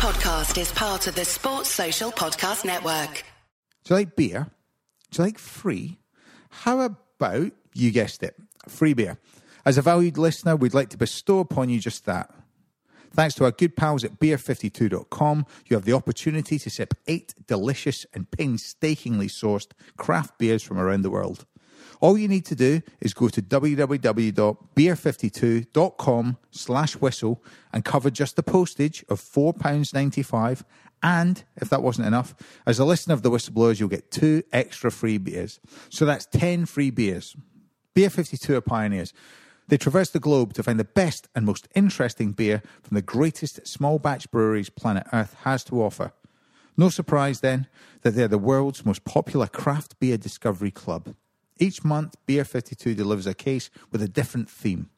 podcast is part of the Sports Social Podcast Network. Do you like beer? Do you like free? How about, you guessed it, free beer? As a valued listener, we'd like to bestow upon you just that. Thanks to our good pals at beer52.com, you have the opportunity to sip eight delicious and painstakingly sourced craft beers from around the world. All you need to do is go to www.beer52.com slash whistle and cover just the postage of £4.95. And if that wasn't enough, as a listener of the whistleblowers, you'll get two extra free beers. So that's 10 free beers. Beer 52 are pioneers. They traverse the globe to find the best and most interesting beer from the greatest small batch breweries planet Earth has to offer. No surprise then that they're the world's most popular craft beer discovery club. Each month, Beer 52 delivers a case with a different theme.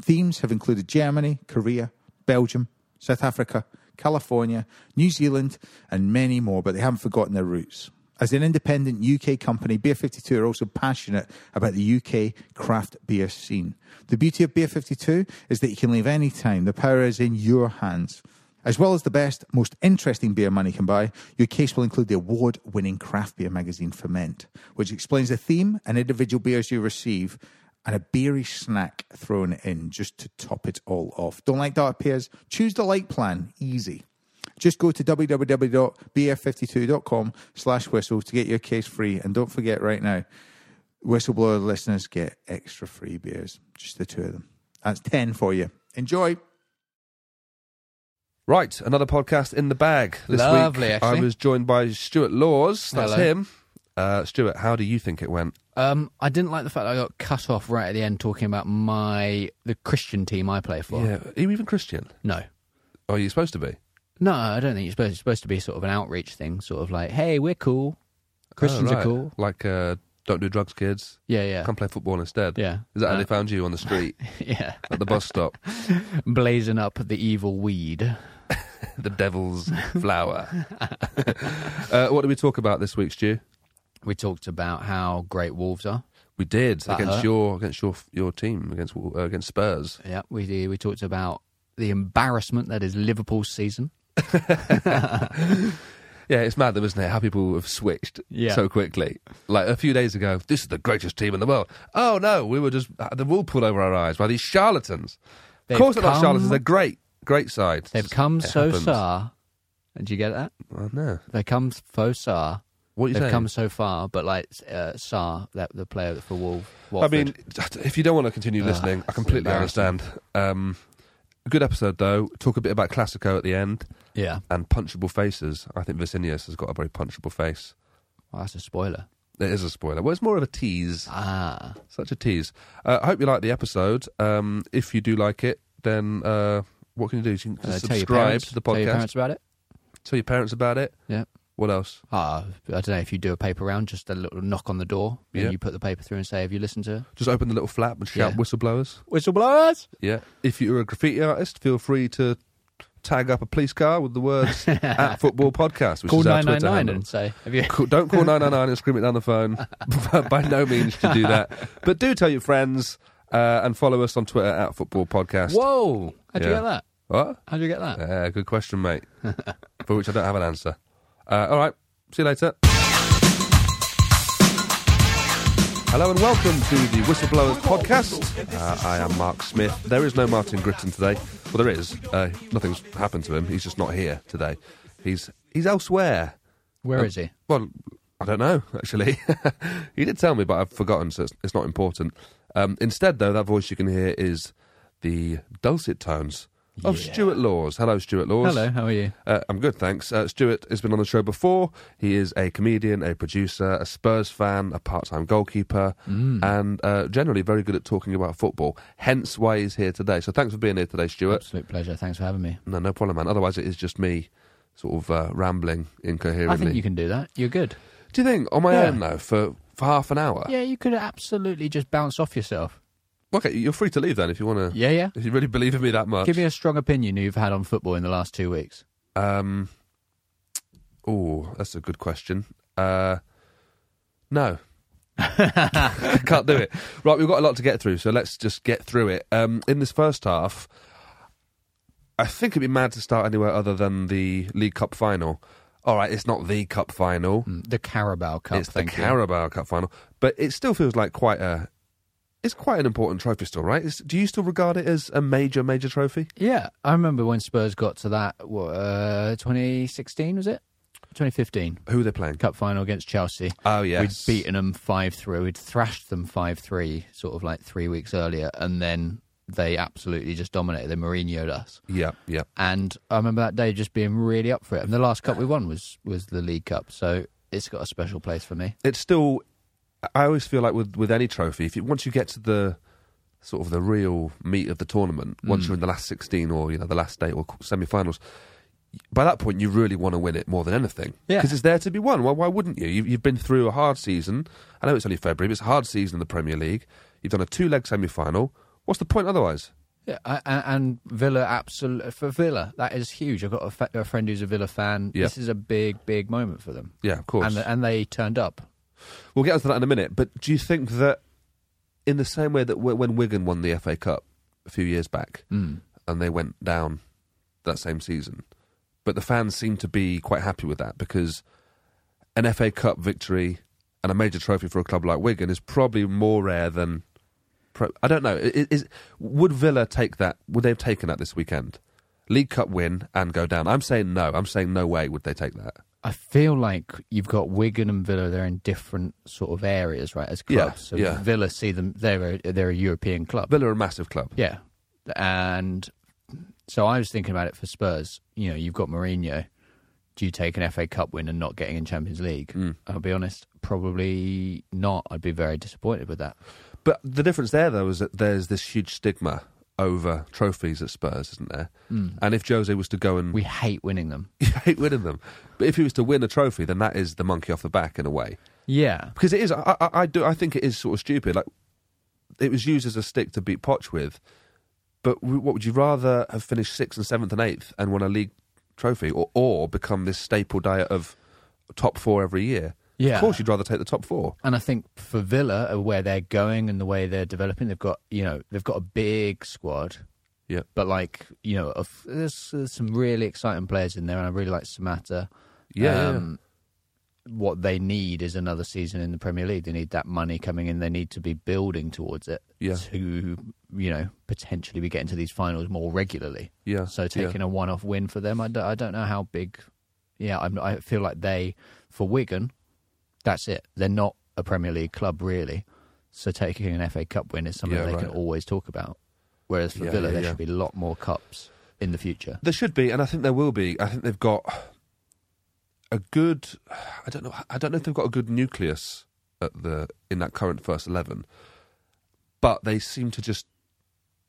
Themes have included Germany, Korea, Belgium, South Africa, California, New Zealand, and many more, but they haven't forgotten their roots. As an independent UK company, Beer 52 are also passionate about the UK craft beer scene. The beauty of Beer 52 is that you can leave any time. The power is in your hands. As well as the best, most interesting beer money can buy, your case will include the award winning craft beer magazine Ferment, which explains the theme and individual beers you receive, and a beery snack thrown in just to top it all off. Don't like dark beers? Choose the light plan. Easy. Just go to www.beer52.com slash whistle to get your case free. And don't forget right now, whistleblower listeners get extra free beers. Just the two of them. That's 10 for you. Enjoy. Right, another podcast in the bag this Lovely, week. actually. I was joined by Stuart Laws. That's Hello. him. Uh, Stuart, how do you think it went? Um, I didn't like the fact that I got cut off right at the end talking about my the Christian team I play for. Yeah, are you even Christian? No, are you supposed to be? no, I don't think you're supposed. It's supposed to be sort of an outreach thing, sort of like, hey, we're cool. Christians Oh, are cool. Like, uh, don't do drugs, kids. Yeah, yeah, Come play football instead. yeah. Is that how Uh, they found you on the street yeah, at the bus stop? blazing up the evil weed. the devil's flower. uh, what did we talk about this week, Stu? We talked about how great Wolves are. We did That against hurt. your against your your team against uh, against Spurs. Yeah, we did. We talked about the embarrassment that is Liverpool's season. Yeah, it's mad though, isn't it? How people have switched Yeah. so quickly. Like a few days ago, this is the greatest team in the world. Oh no, we were just the wool pulled over our eyes by these charlatans. They've of course, they're not charlatans. They're great, great side. They've come it so happens. far. Did you get that? Oh, no, They come so far. what you They've saying? come so far, but like uh, Sarr, that the player for Wolves. I mean, if you don't want to continue Ugh, listening, I completely understand. Um, good episode though. Talk a bit about Classico at the end yeah, and punchable faces. I think Vicinius has got a very punchable face. well, that's a spoiler. It is a spoiler. Well, it's more of a tease. Ah, Such a tease. Uh, I hope you like the episode. Um, if you do like it, then uh, what can you do? You can uh, tell your subscribe parents, to the Tell your podcast. parents about it. Tell your parents about it. Yeah. What else? Ah, I don't know if you do a paper round, just a little knock on the door, and Yeah. you put the paper through and say, "Have you listened to Just open the little flap and shout Yeah. whistleblowers. whistleblowers?" Yeah. If you're a graffiti artist, feel free to tag up a police car with the words at football podcast, which Call nine nine nine and say, "Have you?" Call- Don't call 999 and scream it down the phone. By no means to do that. But do tell your friends uh, and follow us on Twitter at Football Podcast. Whoa! How'd you Yeah. get that? What? How'd you get that? Uh, good question, mate. for which I don't have an answer. Uh, all right. See you later. Hello and welcome to the Whistleblowers podcast. Uh, I am Mark Smith. There is no Martin Gritton today. Well, there is. Uh, nothing's happened to him. He's just not here today. He's he's elsewhere. Where is he? Well, I don't know, actually. he did tell me, but I've forgotten, so it's, it's not important. Um, instead, though, that voice you can hear is the dulcet tones of Yeah. Stuart Laws. Hello, Stuart Laws. Hello, how are you? Uh, I'm good, thanks. Uh, Stuart has been on the show before. He is a comedian, a producer, a Spurs fan, a part time goalkeeper, Mm. and uh, generally very good at talking about football. Hence why he's here today. So thanks for being here today, Stuart. Absolute pleasure. Thanks for having me. No, no problem, man. Otherwise, it is just me sort of uh, rambling incoherently. I think you can do that. You're good. Do you think on my Yeah. own though for for half an hour? Yeah, you could absolutely just bounce off yourself. Okay, you're free to leave then if you want to. Yeah, yeah. If you really believe in me that much. Give me a strong opinion you've had on football in the last two weeks. Um. Oh, that's a good question. Uh, no, can't do it. Right, we've got a lot to get through, so let's just get through it. Um, in this first half, I think it'd be mad to start anywhere other than the League Cup final. All right, it's not the Cup final. Mm, The Carabao Cup. it's the you. Carabao Cup final, but it still feels like quite a. It's quite an important trophy still, right? It's, do you still regard it as a major, major trophy? Yeah, I remember when Spurs got to that. What, uh, 2016 was it? 2015 Who they playing? cup final against Chelsea. Oh yes, We'd beaten them five three. We'd thrashed them five three, sort of like three weeks earlier, and then they absolutely just dominated. They Mourinho'd us, Yeah, yeah. and I remember that day just being really up for it. And the last cup we won was was the League Cup, so it's got a special place for me. It's still. I always feel like with with any trophy, if you, once you get to the sort of the real meat of the tournament, once Mm. you're in the last sixteen or you know the last eight or semi-finals, by that point you really want to win it more than anything Yeah. because it's there to be won. Well, why wouldn't you? You've, you've been through a hard season. I know it's only February, but it's a hard season in the Premier League. You've done a two-leg semi-final. What's the point otherwise? Yeah, and Villa, absolutely for Villa, that is huge. I've got a, fa- a friend who's a Villa fan. Yeah. This is a big, big moment for them, Yeah, of course. and and they turned up. We'll get onto that in a minute. But do you think that, in the same way that when Wigan won the FA Cup a few years back, Mm. and they went down that same season, but the fans seem to be quite happy with that because an FA Cup victory and a major trophy for a club like Wigan is probably more rare than. Pro- I don't know. I- Is, would Villa take that? Would they have taken that this weekend? League Cup win and go down. I'm saying no. I'm saying no way would they take that. I feel like you've got Wigan and Villa. They're in different sort of areas, right? As Yeah, clubs, so yeah. Villa see them. They're a, they're a European club. Villa are a massive club. Yeah, and so I was thinking about it for Spurs. You know, you've got Mourinho. Do you take an FA Cup win and not getting in Champions League? Mm. I'll be honest, probably not. I'd be very disappointed with that. But the difference there, though, is that there's this huge stigma over trophies at Spurs, isn't there? Hmm. And if Jose was to go and We hate winning them. you hate winning them, but if he was to win a trophy, then that is the monkey off the back in a way. Yeah, Because it is, I, I, I do, I think it is sort of stupid. Like it was used as a stick to beat Poch with, but what would you rather have finished sixth and seventh and eighth and won a league trophy, or or become this staple diet of top four every year? Yeah. of course you'd rather take the top four. And I think for Villa, uh, where they're going and the way they're developing, they've got you know they've got a big squad. Yeah. But like you know, of, there's, there's some really exciting players in there, and I really like Samatta. Yeah, yeah, yeah. Um, What they need is another season in the Premier League. They need that money coming in. They need to be building towards it Yeah. to you know potentially be getting to these finals more regularly. yeah. So yeah. taking a one-off win for them, I don't, I don't know how big. Yeah, I'm, I feel like they, for Wigan, that's it. They're not a Premier League club really. So taking an FA Cup win is something Yeah, they right. can always talk about. Whereas for Yeah, Villa, yeah, there should be a lot more cups in the future. There should be, and I think there will be. I think they've got a good. I don't know. I don't know if they've got a good nucleus at the in that current first eleven, but they seem to just.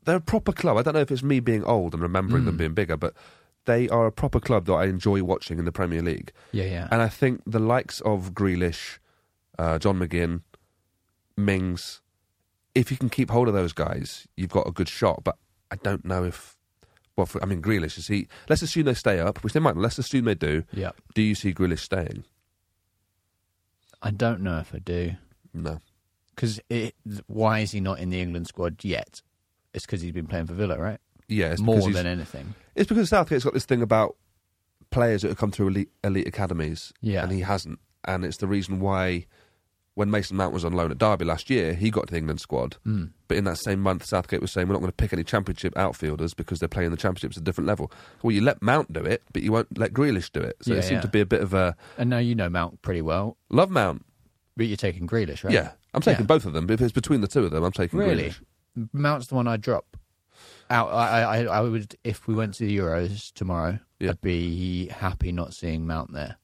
They're a proper club. I don't know if it's me being old and remembering them Mm. being bigger, but they are a proper club that I enjoy watching in the Premier League. Yeah, yeah. And I think the likes of Grealish, uh, John McGinn, Mings, if you can keep hold of those guys, you've got a good shot. But I don't know if. Well, for, I mean, Grealish is he? Let's assume they stay up, which they might. Let's assume they do. yeah. Do you see Grealish staying? I don't know if I do. No. Because why is he not in the England squad yet? It's because he's been playing for Villa, right? Yeah, More than anything. it's because Southgate's got this thing about players that have come through elite, elite academies, Yeah. and he hasn't, and it's the reason why. When Mason Mount was on loan at Derby last year, he got to the England squad. Mm. But in that same month, Southgate was saying we're not going to pick any Championship outfielders because they're playing the Championships at a different level. Well, you let Mount do it, but you won't let Grealish do it. So Yeah, it seemed yeah. to be a bit of a And now you know Mount pretty well, love Mount. but you're taking Grealish, right? Yeah, I'm taking Yeah. both of them. But if it's between the two of them, I'm taking Really? Grealish. Mount's the one I'd drop. Out, I, I, I would if we went to the Euros tomorrow. Yeah. I'd be happy not seeing Mount there.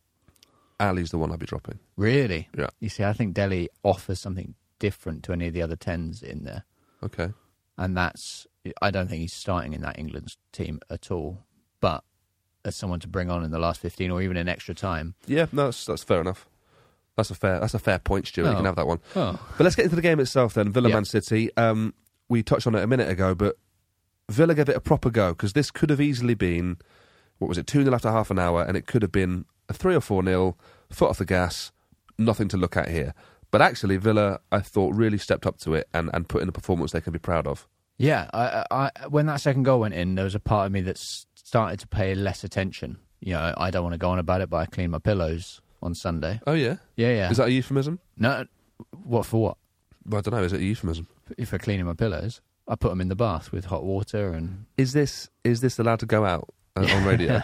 Alli's the one I'd be dropping. Really? Yeah. You see, I think Dele offers something different to any of the other tens in there, Okay. and that's I don't think he's starting in that England team at all. But as someone to bring on in the last fifteen or even in extra time. Yeah, no, that's, that's fair enough. That's a fair. That's a fair point, Stuart. You Oh. can have that one. Oh, But let's get into the game itself then. Villa Yeah. Man City. Um, we touched on it a minute ago, but Villa gave it a proper go because this could have easily been what was it, two 0 after half an hour, and it could have been a three or four 0 foot off the gas, nothing to look at here. But actually, Villa, I thought, really stepped up to it and, and put in a performance they can be proud of. Yeah, I, I, when that second goal went in, there was a part of me that started to pay less attention. You know, I don't want to go on about it, but I clean my pillows on Sunday. Oh yeah. Yeah, yeah. Is that a euphemism? no? What for? What? Well, I don't know. Is it a euphemism? If I'm cleaning my pillows, I put them in the bath with hot water and Is this is this allowed to go out uh, on radio?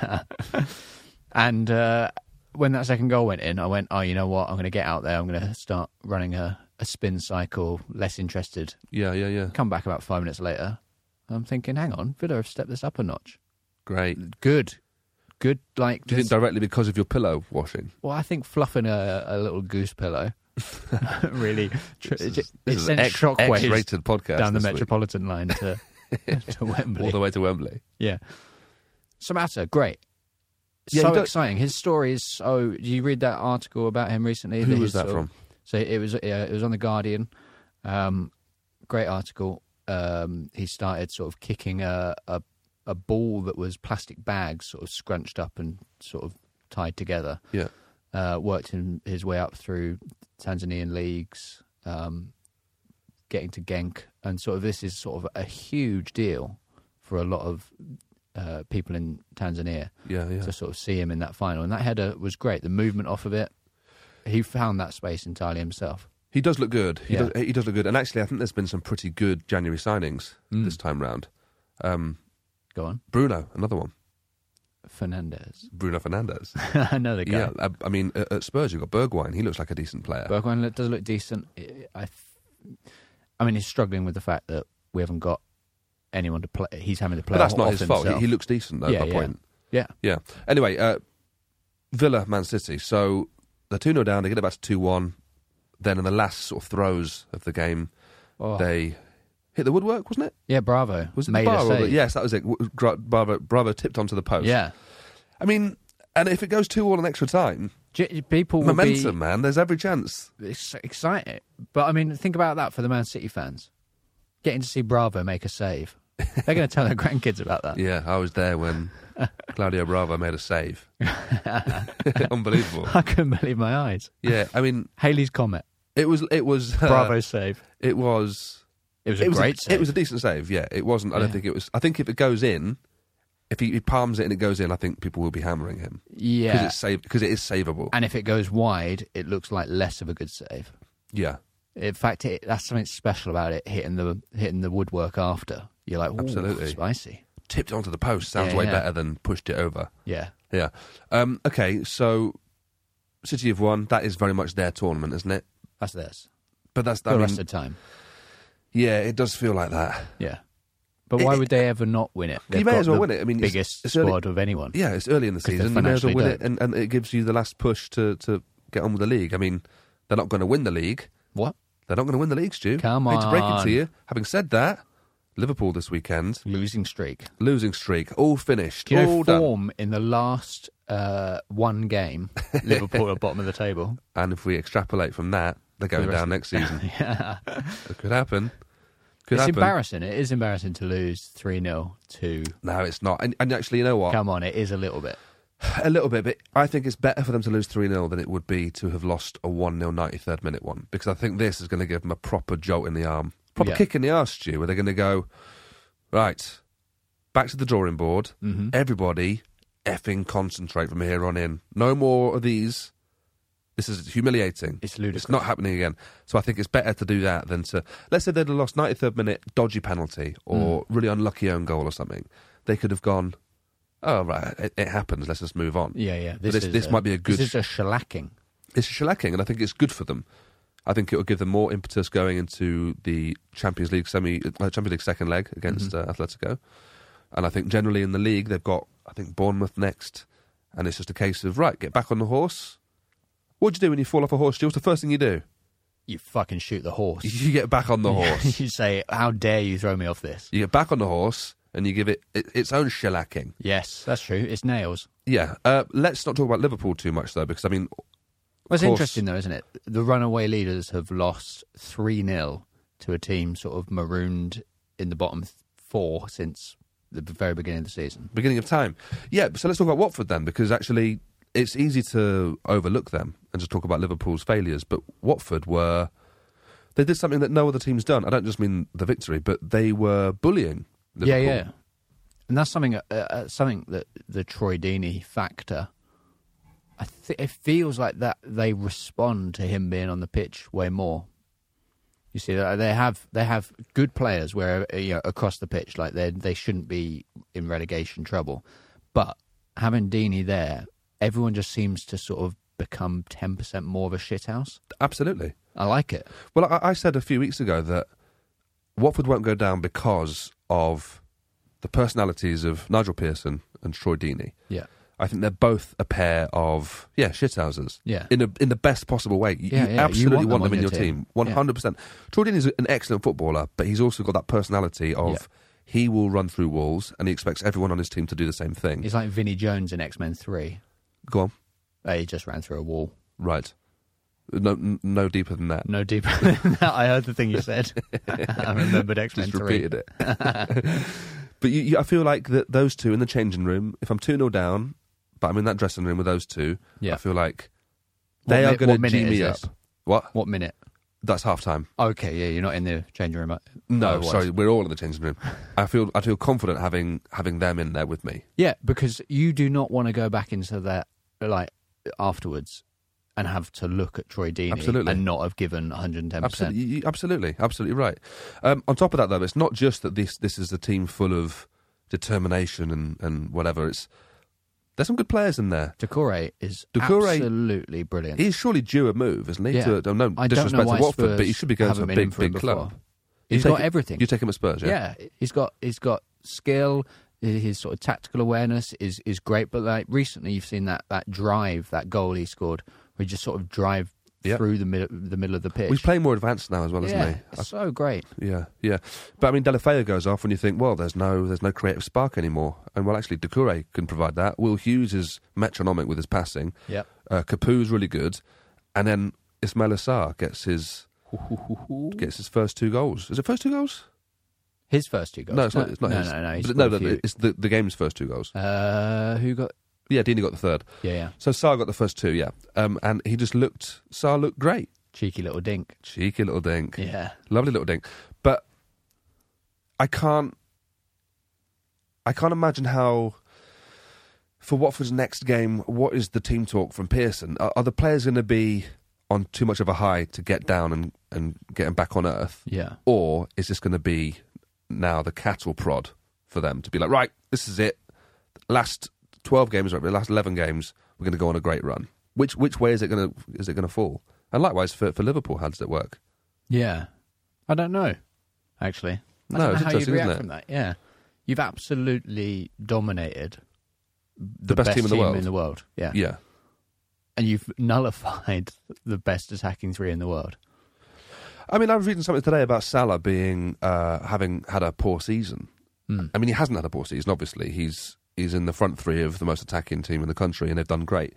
and uh, when that second goal went in, I went, oh, you know what? I'm going to get out there. I'm going to start running a, a spin cycle. Less interested. yeah, yeah, yeah. Come back about five minutes later. I'm thinking, hang on, Villa have stepped this up a notch. Great. Good, good. Like, you think directly because of your pillow washing? well, I think fluffing a, a little goose pillow really This is, it, it is X, shockwaves X-rated podcast down the this week. Metropolitan line to to Wembley. all the way to Wembley. Yeah. Samatta, great. Yeah, so exciting. His story is so. Did you read that article about him recently? Who That was that sort of- from? So it was. Uh, it was on the Guardian. Um, great article. Um, he started sort of kicking a, a a ball that was plastic bags, sort of scrunched up and sort of tied together. Yeah. Uh, worked in, his way up through Tanzanian leagues, um, getting to Genk, and sort of this is sort of a huge deal for a lot of uh, people in Tanzania Yeah, yeah. to sort of see him in that final. And that header was great. The movement off of it, he found that space entirely himself. He does look good. He, Yeah. does, he does look good. And actually, I think there's been some pretty good January signings Mm. this time round. Um, Go on, Bruno, another one. Fernandes. Bruno Fernandes. I know the guy. Yeah, I, I mean, at, at Spurs, you've got Bergwijn. He looks like a decent player. Bergwijn does look decent. I, th- I mean, he's struggling with the fact that we haven't got anyone to play. He's having to play. but that's not his fault. He, he looks decent, though, Yeah, my yeah. point. Yeah, Yeah. Anyway, uh, Villa, Man City. So they're 2 0 down. They get it back to 2 1. Then in the last sort of throws of the game, oh. they hit the woodwork, wasn't it? yeah. Bravo Was it made bar? a the- yes, that was it. Bravo, Bravo tipped onto the post. yeah. I mean, and if it goes 2 all in extra time, people will momentum, man, there's every chance. It's exciting. But I mean, think about that for the Man City fans, getting to see Bravo make a save. They're going to tell their grandkids about that. Yeah, I was there when Claudio Bravo made a save. Unbelievable. I couldn't believe my eyes. Yeah, I mean, Halley's comet, it was, it was, uh, Bravo's save. it was, It was a it was great a, save. It was a decent save. Yeah, it wasn't. I don't Yeah. think it was. I think if it goes in, if he, he palms it and it goes in, I think people will be hammering him Yeah. because it's save because it is savable. And if it goes wide, it looks like less of a good save. yeah, In fact, it, that's something special about it hitting the hitting the woodwork after. You're like, Absolutely. spicy. tipped onto the post sounds Yeah, way yeah. better than pushed it over. Yeah, Yeah. Um, okay, so City have won. That is very much their tournament, isn't it? that's theirs. But that's I the mean, rest of the time. Yeah, it does feel like that. Yeah. But why It- would they ever not win it? You They've may got as well the win it. I mean, it's- biggest it's early- squad of anyone. Yeah, it's early in the 'Cause season. You may as well win it, and, and it gives you the last push to, to get on with the league. I mean, they're not going to win the league. What? They're not going to win the league, Stu. Come Hate to break it on. to you. Having said that, Liverpool this weekend, Losing streak. losing streak, all finished, Do you know all done. form in the last uh, one game? Liverpool are bottom of the table. And if we extrapolate from that, they're going down next season. yeah. it could happen. Could it's happen. embarrassing. It is embarrassing to lose 3 0 to. No, it's not. And, and actually, you know what? Come on, it is a little bit. A little bit, but I think it's better for them to lose 3 0 than it would be to have lost a 1 0 93rd minute one. Because I think this is going to give them a proper jolt in the arm. Proper Yeah. kick in the arse, Stu, where they're going to go, right, back to the drawing board. Mm-hmm. Everybody effing concentrate from here on in. No more of these. This is humiliating. It's ludicrous. It's not happening again. So I think it's better to do that than to. Let's say they'd have lost 93rd minute dodgy penalty or Mm. really unlucky own goal or something. They could have gone, oh, right, it, it happens. Let's just move on. Yeah, yeah. this- is this might be a good- This is a shellacking. It's a shellacking, and I think it's good for them. I think it will give them more impetus going into the Champions League semi, uh, Champions League second leg against Mm-hmm. uh, Atletico, and I think generally in the league they've got I think Bournemouth next, and it's just a case of right, get back on the horse. What do you do when you fall off a horse? What's the first thing you do? You fucking shoot the horse. You get back on the horse. you say, "How dare you throw me off this?" you get back on the horse, and you give it, it its own shellacking. Yes, that's true. It's nails. Yeah. Uh, let's not talk about Liverpool too much though, because I mean, Well, it's course. interesting though, isn't it? The runaway leaders have lost three 0 to a team sort of marooned in the bottom th- four since the very beginning of the season. beginning of time. Yeah, so let's talk about Watford then, because actually it's easy to overlook them and just talk about Liverpool's failures. But Watford were. They did something that no other team's done. I don't just mean the victory, but they were bullying Liverpool. Yeah, yeah. and that's something uh, uh, something that the Troy Deeney factor. I think it feels like that they respond to him being on the pitch way more. You see, uh, they have they have good players where uh, you know across the pitch, like they they shouldn't be in relegation trouble, but having Deeney there, everyone just seems to sort of become ten percent more of a shithouse. Absolutely. I like it. Well, I, I said a few weeks ago that Watford won't go down because of the personalities of Nigel Pearson and Troy Deeney. Yeah. I think they're both a pair of yeah shithouses. Yeah. in a, in the best possible way. You, Yeah, you yeah, you absolutely want them want them in your team. One hundred percent. Troy Deeney's an excellent footballer, but he's also got that personality of Yeah. he will run through walls, and he expects everyone on his team to do the same thing. He's like Vinnie Jones in X Men Three. Go on, Uh, he just ran through a wall. right? No, no deeper than that. No deeper than that. I heard the thing you said. I remembered X Men Just repeated it. but you, you, I feel like that those two in the changing room. If I'm two 0 down, but I'm in that dressing room with those two, Yeah. I feel like they mi- are going to g me up. What? What minute? That's half time. Okay, yeah, you're not in the changing room. uh, No, otherwise. sorry, we're all in the changing room. I feel I feel confident having having them in there with me. Yeah, because you do not want to go back into that like afterwards and have to look at Troy Deeney Absolutely. and not have given 110. Absolutely, percent you- you- absolutely, absolutely right. Um, on top of that, though, it's not just that this this is a team full of determination and, and whatever. It's there's some good players in there. Doucouré is Doucouré- absolutely brilliant. He's surely due a move, isn't he? Yeah. To, no I don't disrespect know to why Watford, Spurs but he should be going to a haven't been in big, big before. club. He's You got everything. You take him at Spurs, yeah. yeah, he's got he's got skill. His sort of tactical awareness is is great. But like recently, you've seen that that drive, that goal he scored, where he just sort of drive Yep. through the middle the middle of the pitch. He's playing more advanced now as well, yeah, isn't he? it's so great. Yeah, yeah. But I mean, Deulofeu goes off, and you think, well, there's no, there's no creative spark anymore. And well, actually, Doucouré can provide that. Will Hughes is metronomic with his passing. Yeah. Uh, Capoue's really good, and then Ismaila Sarr gets his gets his first two goals. Is it first two goals? His first two goals. No, it's not. It's not no, his. no, no. he's But no, scored a no, few. it's the, the game's first two goals. Uh, who got? Yeah, Deeney got the third. Yeah, yeah. So Sarr got the first two. Yeah, um, and he just looked. Sarr looked great. Cheeky little dink. Cheeky little dink. Yeah. Lovely little dink. But I can't I can't imagine how for Watford's next game, what is the team talk from Pearson? Are, are the players going to be on too much of a high to get down and, and get them back on earth? Yeah. Or is this going to be now the cattle prod for them to be like, right, this is it. Last 12 games, right, the last 11 games, we're going to go on a great run. Which which way is it going to is it going to fall? And likewise for, for Liverpool, how does it work? Yeah. I don't know, actually. I No, don't it's how interesting, react isn't it? from that. Yeah. You've absolutely dominated The, best, team in the world. in the world. Yeah. Yeah. And you've nullified the best attacking three in the world. I mean, I was reading something today about Salah being uh, having had a poor season. Hmm. I mean, he hasn't had a poor season. Obviously, he's he's in the front three of the most attacking team in the country, and they've done great.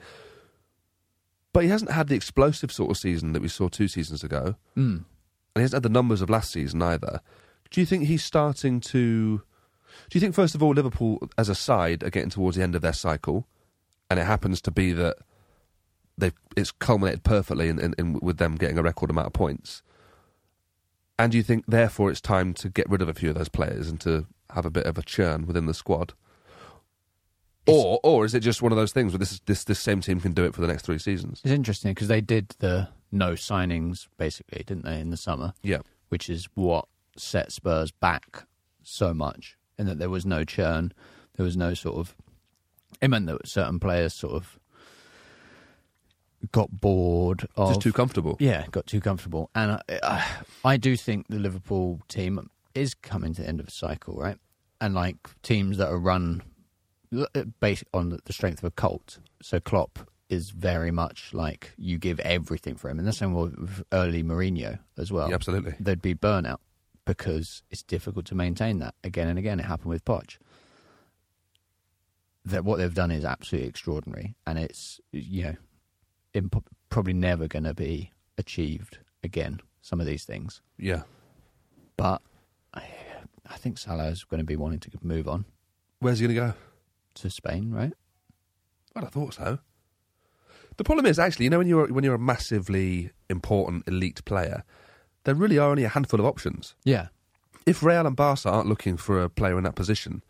But he hasn't had the explosive sort of season that we saw two seasons ago, Mm. and he hasn't had the numbers of last season either. Do you think he's starting to? Do you think first of all Liverpool as a side are getting towards the end of their cycle, and it happens to be that they it's culminated perfectly in, in, in with them getting a record amount of points? And do you think, therefore, it's time to get rid of a few of those players and to have a bit of a churn within the squad? Or, or is it just one of those things where this this this same team can do it for the next three seasons? It's interesting because they did the no signings, basically, didn't they, in the summer? Yeah, which is what set Spurs back so much, in that there was no churn, there was no sort of. It meant that certain players sort of got bored of just too comfortable. yeah, got too comfortable, and I, I, I do think the Liverpool team is coming to the end of a cycle, right? And like teams that are run uh, based on the strength of a cult, so Klopp is very much like you give everything for him, and the same with early Mourinho as well. Yeah, absolutely. there'd be burnout because it's difficult to maintain that again and again. It happened with Poch. That what they've done is absolutely extraordinary, and it's you know imp- probably never going to be achieved again. Some of these things, Yeah. but I, I think Salah is going to be wanting to move on Where's he going to go? to Spain, right? Well, I'd have thought so. The problem is actually, you know, when you're when you're a massively important elite player, there really are only a handful of options. Yeah, If Real and Barca aren't looking for a player in that position,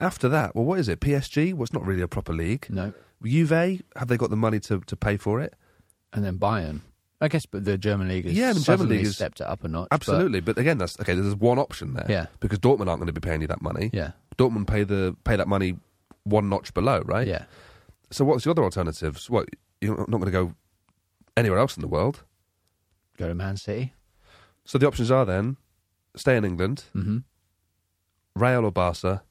After that, well, what is it? PSG? Well, it's not really a proper league. No. Juve, have they got the money to, to pay for it? And then Bayern. I guess, but the German league has Yeah, the German league is- stepped it up a notch. Absolutely, but, again, that's okay. There's one option there, Yeah. because Dortmund aren't going to be paying you that money. yeah, Dortmund pay the pay that money one notch below, right? yeah. So what's the other alternatives? What you're not going to go anywhere else in the world? Go to Man City. So the options are then stay in England, mm-hmm. Real or Barca,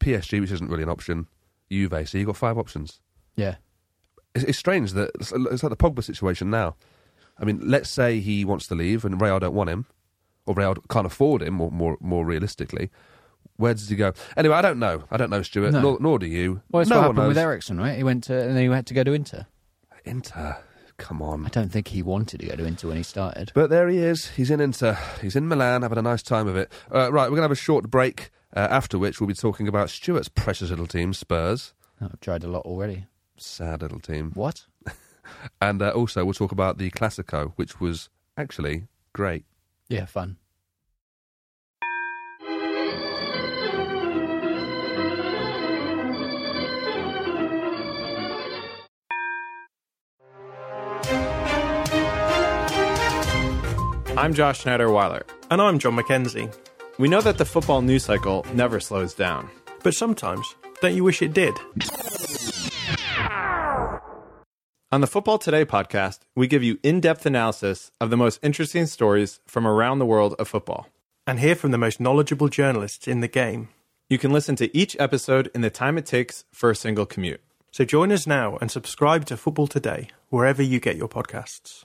PSG, which isn't really an option, Juve. So you've got five options. Yeah, It's, it's strange that it's, it's like the Pogba situation now. I mean, let's say he wants to leave and Real don't want him, or Real can't afford him, or more more realistically. Where does he go? Anyway, I don't know. I don't know, Stuart. No. Nor, nor do you. well, it's no what happened knows. with Eriksen, right? He went to, and then he had to go to Inter. Inter. Come on. I don't think he wanted to go to Inter when he started. But there he is. He's in Inter. He's in Milan, having a nice time of it. Uh, right, we're going to have a short break, uh, after which we'll be talking about Stuart's precious little team, Spurs. Oh, I've tried a lot already. Sad little team. What? And uh, also, we'll talk about the Classico, which was actually great. Yeah, fun. I'm Josh Schneider Weiler. And I'm John Mackenzie. We know that the football news cycle never slows down. But sometimes, don't you wish it did? On the Football Today podcast, we give you in depth analysis of the most interesting stories from around the world of football. And hear from the most knowledgeable journalists in the game. You can listen to each episode in the time it takes for a single commute. So join us now and subscribe to Football Today, wherever you get your podcasts.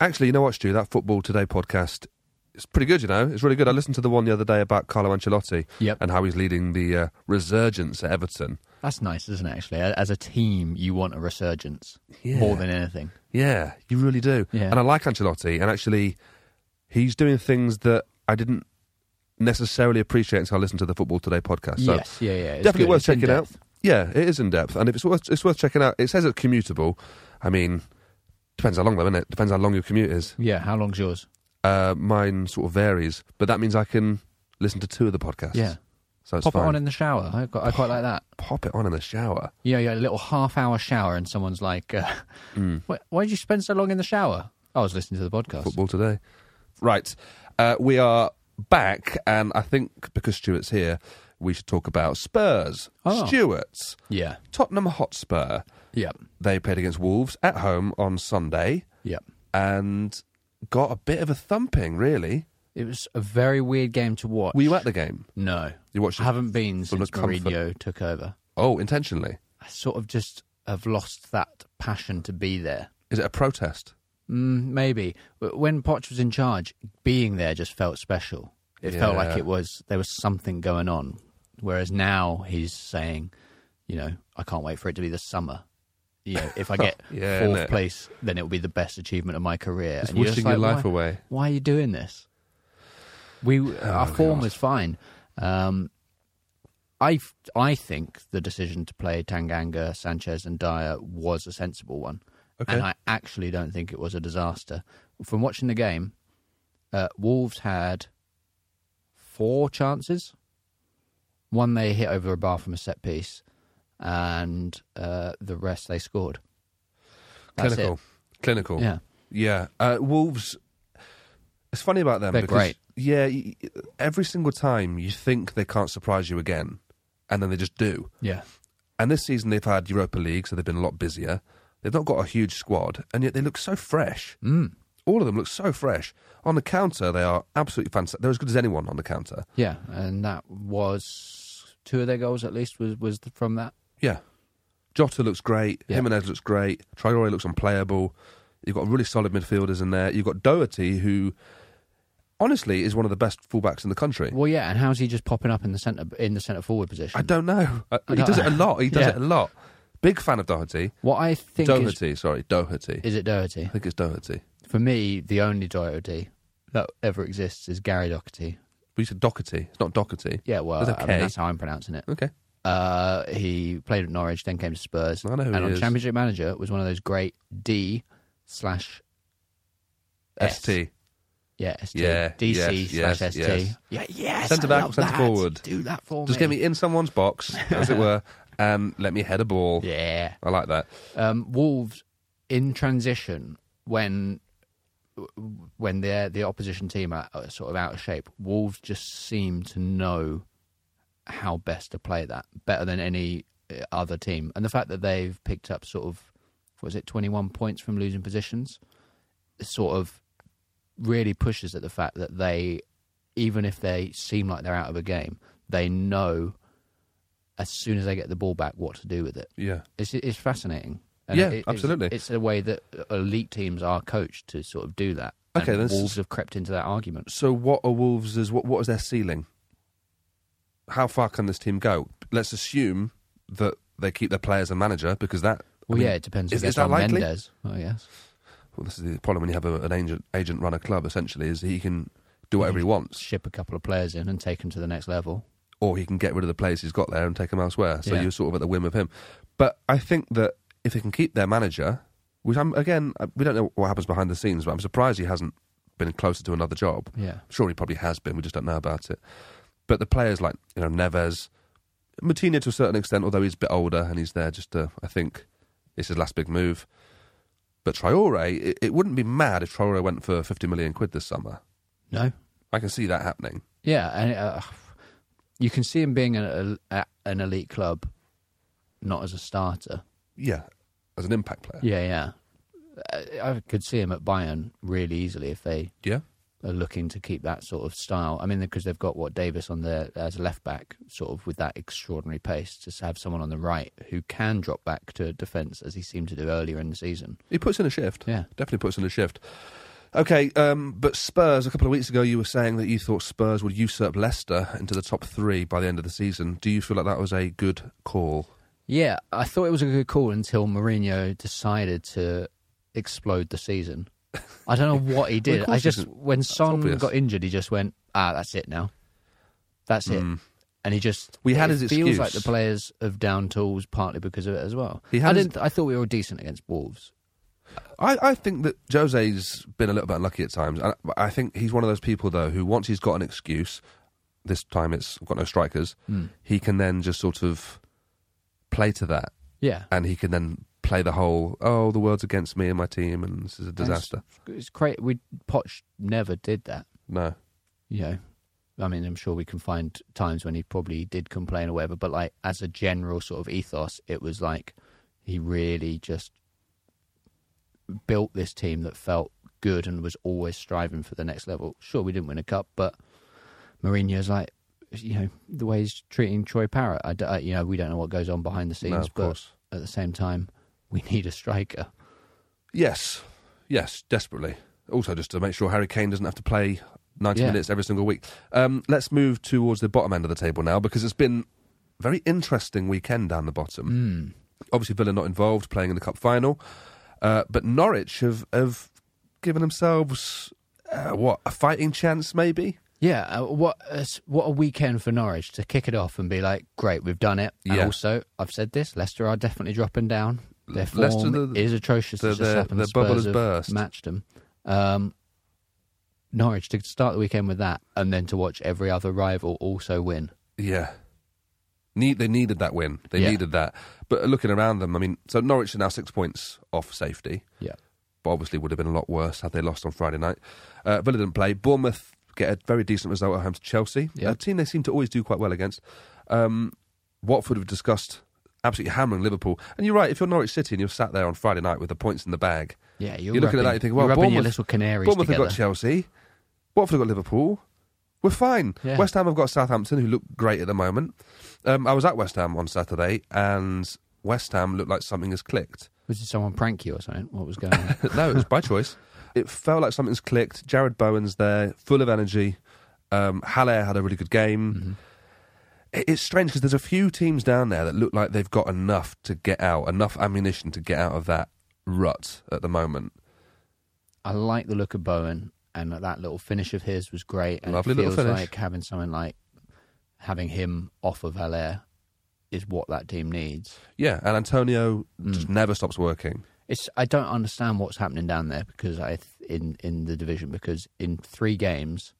Actually, you know what, Stu? That Football Today podcast is pretty good, you know? It's really good. I listened to the one the other day about Carlo Ancelotti Yep. and how he's leading the uh, resurgence at Everton. That's nice, isn't it? Actually, as a team, you want a resurgence Yeah. more than anything. Yeah, you really do. Yeah. And I like Ancelotti, and actually, he's doing things that I didn't necessarily appreciate until I listened to the Football Today podcast. So yes, yeah, yeah. It's definitely good. worth It's checking out. Yeah, it is in depth, and if it's worth, it's worth checking out. It says it's commutable. I mean, depends how long though, isn't it? Depends how long your commute is. Yeah, how long's yours? Uh, mine sort of varies, but that means I can listen to two of the podcasts. Yeah. so it's Pop fine. it on in the shower. I, got, I quite like that. Pop it on in the shower. Yeah, yeah, a little half hour shower, and someone's like, uh, Mm. why, why did you spend so long in the shower? I was listening to the podcast. Football today. Right, uh, we are back, and I think because Stuart's here, we should talk about Spurs. Oh. Stuart's Yeah, Tottenham Hotspur. yep, They played against Wolves at home on Sunday yep. and got a bit of a thumping. Really, It was a very weird game to watch. were you at the game? No, You watched I it haven't been from since comfort- Mourinho took over. Oh, intentionally. I sort of just have lost that passion to be there. Is it a protest? Mm, maybe But when Poch was in charge, being there just felt special. It felt like Yeah. it was there was something going on. Whereas now he's saying, you know, I can't wait for it to be the summer. You know, if I get Yeah, fourth place, then it will be the best achievement of my career. Just And wishing like, your life why, away. Why are you doing this? We our form was fine. Um, I I think the decision to play Tanganga, Sanchez, and Dier was a sensible one, Okay. and I actually don't think it was a disaster. From watching the game, uh, Wolves had four chances. One they hit over a bar from a set piece, and uh, the rest they scored. That's Clinical. it. Clinical. Yeah. Yeah. Uh, Wolves. It's funny about them They're because great. yeah, every single time you think they can't surprise you again, and then they just do. Yeah. And this season they've had Europa League, so they've been a lot busier. They've not got a huge squad, and yet they look so fresh. Mm. All of them look so fresh. On the counter, they are absolutely fantastic. They're as good as anyone on the counter. Yeah, and that was two of their goals at least was was from that. Yeah. Jota looks great. Yeah. Jimenez looks great. Traore looks unplayable. You've got really solid midfielders in there. You've got Doherty, who honestly is one of the best fullbacks in the country. Well, yeah, and how's he just popping up in the centre in the centre forward position? I don't know. Uh, I he does it a lot. He does Yeah. it a lot. Big fan of Doherty. What I think is, sorry, Doherty. is it Doherty. I think it's Doherty. For me, the only Doherty that ever exists is Gary Doherty. We said Doherty. It's not Doherty. Yeah, well, I mean, that's how I'm pronouncing it. Okay. Uh, he played at Norwich, then came to Spurs, I know who and he on is. Championship Manager was one of those great D slash S. ST. Yeah, ST. Yeah, DC yes, slash yes, ST. yes. Yeah, yes. Centre I back, love centre that. forward. Do that for Just me. get me in someone's box, as it were, and let me head a ball. Yeah. I like that. Um, Wolves in transition when when the the opposition team are are sort of out of shape. Wolves just seem to know how best to play that better than any uh, other team, and the fact that they've picked up sort of what was it twenty one points from losing positions, sort of really pushes at the fact that they, even if they seem like they're out of a game, they know as soon as they get the ball back what to do with it. Yeah. It's it's fascinating. And Yeah, it- it's- absolutely. It's, a way that elite teams are coached to sort of do that. Okay, and Wolves have crept into that argument. So, what are Wolves' as what? What is their ceiling? How far can this team go? Let's assume that they keep their players and manager because that. I Well, mean, yeah, it depends. Is, is that likely? Mendes. Oh yes, Well, this is the problem when you have a, an agent agent run a club. Essentially, is he can do whatever he wants, ship a couple of players in and take them to the next level. or he can get rid of the players he's got there and take them elsewhere. So Yeah. you're sort of at the whim of him. But I think that if they can keep their manager, which I'm again, uh, we don't know what happens behind the scenes, but I'm surprised he hasn't been closer to another job. Yeah, sure he probably has been. We just don't know about it. But the players like you know Neves, Moutinho to a certain extent, although he's a bit older and he's there just to, I think, it's his last big move. But Traore, it, it wouldn't be mad if Traore went for 50 million quid this summer. no, I can see that happening. yeah, and uh, you can see him being an, a, an elite club, not as a starter. Yeah, as an impact player. Yeah, yeah. I, I could see him at Bayern really easily if they Yeah. Are looking to keep that sort of style. I mean, because they've got what Davies on there as a left back, sort of with that extraordinary pace. Just have someone on the right who can drop back to defence as he seemed to do earlier in the season. He puts in a shift. Yeah. Definitely puts in a shift. Okay, um, but Spurs, a couple of weeks ago, you were saying that you thought Spurs would usurp Leicester into the top three by the end of the season. Do you feel like that was a good call? Yeah, I thought it was a good call until Mourinho decided to explode the season. I don't know what he did. of I just when Son obvious. got injured, he just went, "Ah, that's it now. That's it." Mm. And he just We had it his feels excuse. like the players have down tools partly because of it as well. He had I didn't. I thought we were decent against Wolves. I, I think that Jose's been a little bit unlucky at times. I, I think he's one of those people, though, who once he's got an excuse, this time it's got no strikers, Hmm. he can then just sort of play to that. Yeah, And he can then play the whole, oh, the world's against me and my team, and this is a disaster. it's, it's great. We Poch never did that. No. You know, I mean, I'm sure we can find times when he probably did complain or whatever, but like as a general sort of ethos, it was like he really just built this team that felt good and was always striving for the next level. Sure, we didn't win a cup, but Mourinho's like, you know, the way he's treating Troy Parrott. I, I- you know, we don't know what goes on behind the scenes, No, of but course. at the same time, we need a striker. Yes. Yes, desperately. Also, just to make sure Harry Kane doesn't have to play 90 Yeah. minutes every single week. Um, let's move towards the bottom end of the table now because it's been a very interesting weekend down the bottom. Obviously, Villa not involved, playing in the cup final. Uh, but Norwich have, have given themselves, uh, what, a fighting chance maybe? Yeah, uh, what a s- what a weekend for Norwich to kick it off and be like, great, we've done it. And Yeah. also, I've said this: Leicester are definitely dropping down. Their form Leicester, the- is atrocious. the- the- happened. the bubble has burst. Matched them. Um, Norwich to start the weekend with that, and then to watch every other rival also win. Yeah. Need, they needed that win. They Yeah. needed that. But looking around them, I mean, so Norwich are now six points off safety. Yeah, but obviously would have been a lot worse had they lost on Friday night. Uh, Villa didn't play. Bournemouth get a very decent result at home to Chelsea, Yeah. a team they seem to always do quite well against. Um, Watford have discussed absolutely hammering Liverpool. And you're right, if you're Norwich City and you're sat there on Friday night with the points in the bag, yeah. You're, you're, looking at that and you think, well, rubbing your Bournemouth, little canaries Bournemouth together. have got Chelsea, Watford have got Liverpool. We're fine. Yeah. West Ham have got Southampton, who look great at the moment. Um, I was at West Ham on Saturday, and West Ham looked like something has clicked. Was it someone prank you or something? What was going on? no, it was by choice. It felt like something's clicked. Jarrod Bowen's there, full of energy. Um, Haller had a really good game. It- It's strange because there's a few teams down there that look like they've got enough to get out, enough ammunition to get out of that rut at the moment. I like the look of Bowen, and that little finish of his was great. And Lovely it little finish. like having someone like having him off of Haller is what that team needs. Yeah, and Antonio Mm. just never stops working. It's I don't understand what's happening down there because I in in the division because in three games,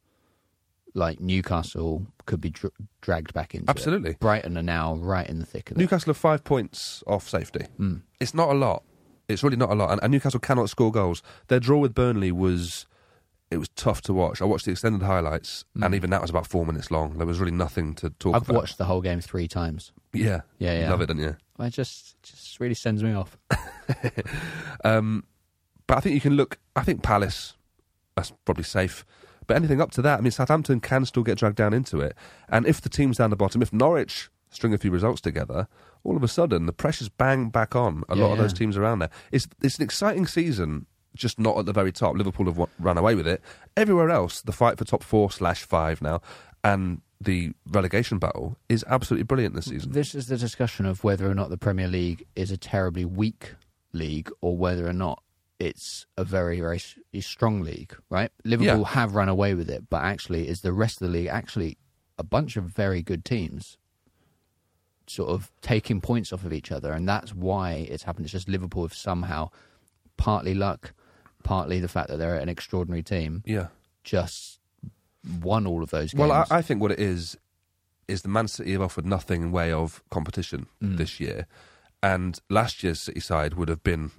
like Newcastle could be dr- dragged back into it. Absolutely. Brighton are now right in the thick of it. Newcastle are five points off safety. Mm. It's not a lot. It's really not a lot. And, and Newcastle cannot score goals. Their draw with Burnley was it was tough to watch. I watched the extended highlights, and even that was about four minutes long. There was really nothing to talk about. I've about. watched the whole game three times. Yeah, Yeah, yeah. love it, don't you? It just just really sends me off. Um, but I think you can look. I think Palace, that's probably safe. But anything up to that, I mean, Southampton can still get dragged down into it. And if the teams down the bottom, if Norwich string a few results together, all of a sudden the pressure's bang back on a Yeah, lot of those teams around there. It's it's an exciting season, just not at the very top. Liverpool have run away with it. Everywhere else, the fight for top four slash five now, and the relegation battle is absolutely brilliant this season. This is the discussion of whether or not the Premier League is a terribly weak league or whether or not it's a very, very strong league, right? Liverpool Yeah. have run away with it, but actually, is the rest of the league actually a bunch of very good teams sort of taking points off of each other? And that's why it's happened. It's just Liverpool have somehow, partly luck, partly the fact that they're an extraordinary team, Yeah. just won all of those games. Well, I, I think what it is is the Man City have offered nothing in way of competition Mm. this year, and last year's City side would have been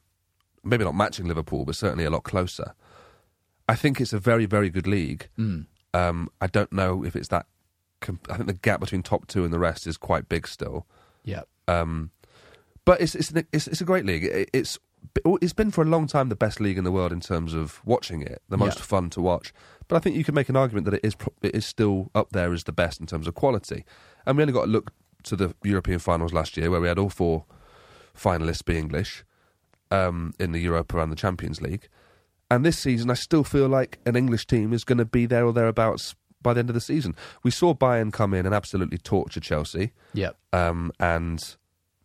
maybe not matching Liverpool, but certainly a lot closer. I think it's a very, very good league. Mm. Um, I don't know if it's that. Com- I think the gap between top two and the rest is quite big still. yeah. Um, but it's it's, it's it's a great league. It, it's it's been for a long time the best league in the world in terms of watching it, the most Yeah. fun to watch. But I think you can make an argument that it is pro- it is still up there as the best in terms of quality. And we only got to look to the European finals last year, where we had all four finalists be English um, in the Europa and the Champions League. And this season, I still feel like an English team is going to be there or thereabouts by the end of the season. We saw Bayern come in and absolutely torture Chelsea Yeah. um, and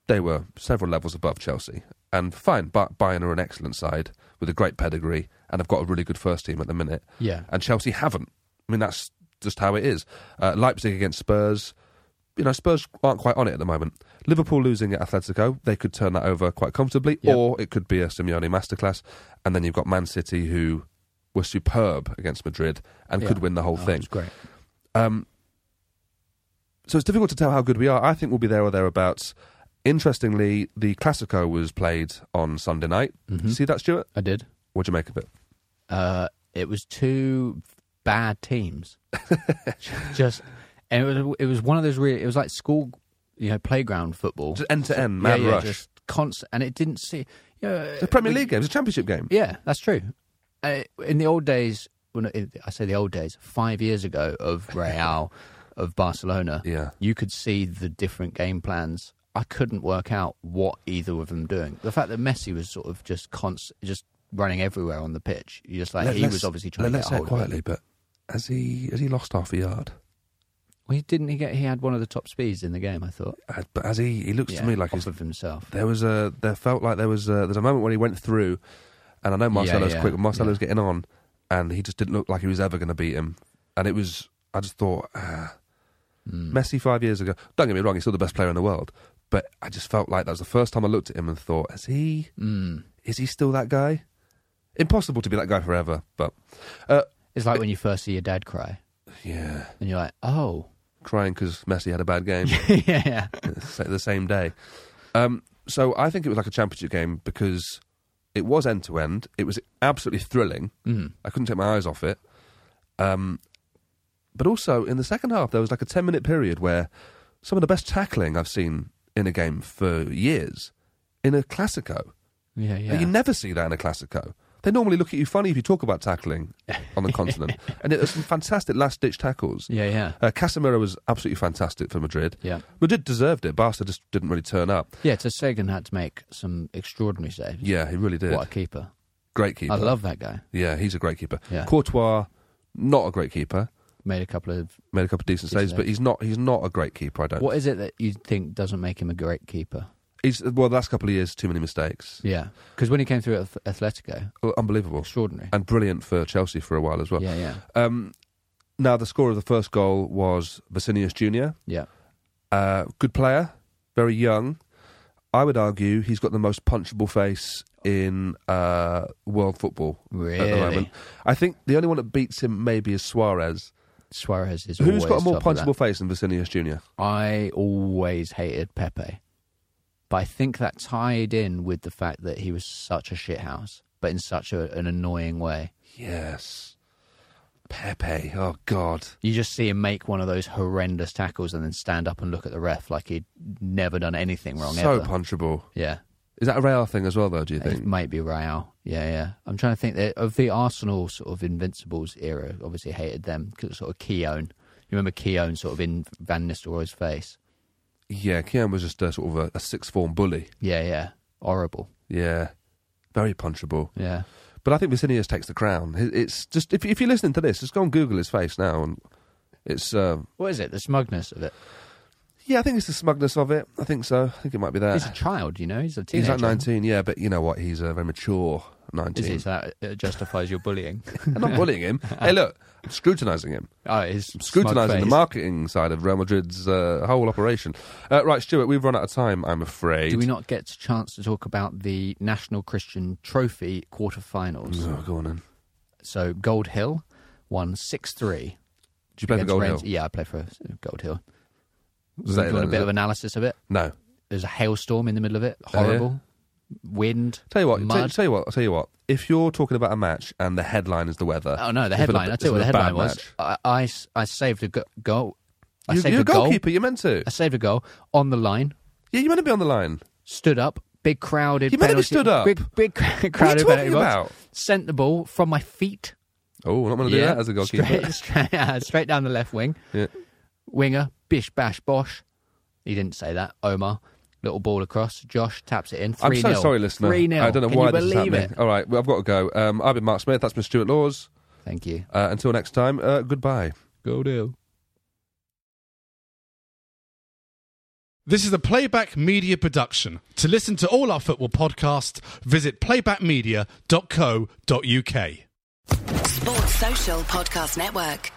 they were several levels above Chelsea. And fine, but Bayern are an excellent side with a great pedigree and have got a really good first team at the minute. Yeah. And Chelsea haven't. I mean, that's just how it is. Uh, Leipzig against Spurs. You know, Spurs aren't quite on it at the moment. Liverpool losing at Atletico, they could turn that over quite comfortably, Yep. or it could be a Simeone masterclass. And then you've got Man City, who were superb against Madrid and Yeah. could win the whole Oh, thing. Great. Um, so it's difficult to tell how good we are. I think we'll be there or thereabouts. Interestingly, the Classico was played on Sunday night. Mhm. See that, Stuart? I did. What'd you make of it? Uh, it was two bad teams. Just and it was it was one of those really it was like school you know playground football. Just end to end, mad yeah, rush. just constant, and it didn't see. You know, It's a Premier League game. It's a Championship game. Yeah, that's true. Uh, in the old days, when I say the old days, five years ago of Real, of Barcelona, Yeah. you could see the different game plans. I couldn't work out what either of them doing. The fact that Messi was sort of just const, just running everywhere on the pitch. You just like Let- he was obviously trying Let's to say get a hold quietly, of it. but has he has he lost half a yard? Well, he didn't he get? He had one of the top speeds in the game. I thought. Uh, But as he he looks Yeah, to me like off he's, of himself. there was a there felt like there was a, there's a moment when he went through, and I know Marcelo's yeah, quick. but Marcelo's yeah. getting on, and he just didn't look like he was ever going to beat him. And it was I just thought. Ah, Mm. Messi five years ago. Don't get me wrong, he's still the best player in the world. But I just felt like that was the first time I looked at him and thought, is he Mm. is he still that guy? Impossible to be that guy forever. But uh, It's like when you first see your dad cry, yeah, and you're like, "Oh, crying because Messi had a bad game yeah, Sa- the same day. Um, so I think it was like a championship game because it was end to end. It was absolutely thrilling. mm. I couldn't take my eyes off it. Um, but also in the second half, there was like a ten minute period where some of the best tackling I've seen in a game for years in a Classico. yeah, yeah." You never see that in a Classico. They normally look at you funny if you talk about tackling on the continent. And it was some fantastic last ditch tackles. yeah, yeah, Uh, Casemiro was absolutely fantastic for Madrid. yeah. Madrid deserved it. Barca just didn't really turn up. Yeah, so Stegen had to make some extraordinary saves. Yeah, he really did. What a keeper. Great keeper. I love that guy. Yeah, he's a great keeper. Yeah. Courtois, not a great keeper. Made a couple of. Made a couple of decent Decent saves, but he's not. He's not a great keeper. I don't. What is it that you think doesn't make him a great keeper? He's well. The last couple of years, too many mistakes. Yeah, because when he came through at Atletico, Well, Unbelievable extraordinary. and brilliant for Chelsea for a while as well. Yeah, yeah, Um, now the score of the first goal was Vicinius Junior. yeah. Uh, good player, very young. I would argue he's got the most punchable face in uh, world football at the Really? moment. I think the only one that beats him maybe is Suarez. Suarez is Who's got a more top of that. punchable face than Vicinius Junior? I always hated Pepe, but I think that tied in with the fact that he was such a shithouse, but in such a, an annoying way. Yes, Pepe. Oh God. You just see him make one of those horrendous tackles and then stand up and look at the ref like he'd never done anything wrong ever. so ever. punchable. yeah, Is that a Real thing as well, though? Do you think? it might be Real. Yeah, yeah. I'm trying to think that of the Arsenal sort of Invincibles era. Obviously, hated them because sort of Keown. You remember Keown sort of in Van Nistelrooy's face? Yeah, Keown was just a sort of a, a sixth form bully. Yeah, yeah. Horrible. Yeah, very punchable. Yeah. But I think Vicinius takes the crown. It's just if if you're listening to this, just go and Google his face now, and it's um, What is it? The smugness of it. yeah, I think it's the smugness of it. I think so. I think it might be that. He's a child, you know. He's a teenager. He's like 19, yeah, but you know what? He's a very mature 19. Is? So that uh, justifies your bullying. I'm not bullying him. hey, look, I'm scrutinising him. oh, his Scrutinising the marketing side of Real Madrid's uh, whole operation. Uh, right, Stuart, we've run out of time, I'm afraid. Do we not get a chance to talk about the National Christian Trophy quarterfinals? Oh, go on then. So Gold Hill won six three. Did you play for Gold Hill? Yeah, I play for Gold Hill. Was that you want a bit of analysis of it? No. There's a hailstorm in the middle of it. Oh, yeah? Wind. Tell you what, tell, Mud. tell you what, tell you what. If you're talking about a match and the headline is the weather, Oh no, the it's been a headline. I'll tell you what the headline was. I, I, I, I saved a go- goal. I You, saved you're a a goal. goalkeeper. You're meant to. I saved a goal on the line. Yeah, you're meant to be on the line. Stood up. Big crowded. You meant to be stood up? Big, big crowded What are you talking box. about? Sent the ball from my feet. Oh, I'm not going to do that as a goalkeeper. Straight, straight, yeah, straight down the left wing. Yeah. Winger, bish, bash, bosh. He didn't say that. Omar, little ball across. Josh taps it in. 3 I'm so sorry, listener. 3 0. I don't know Can why you this is believe happening. it? All right, well, I've got to go. Um, I've been Mark Smith. That's been Stuart Laws. Thank you. Uh, until next time, uh, goodbye. Go deal. This is a Playback Media production. To listen to all our football podcasts, visit playbackmedia.co.uk. Sports Social Podcast Network.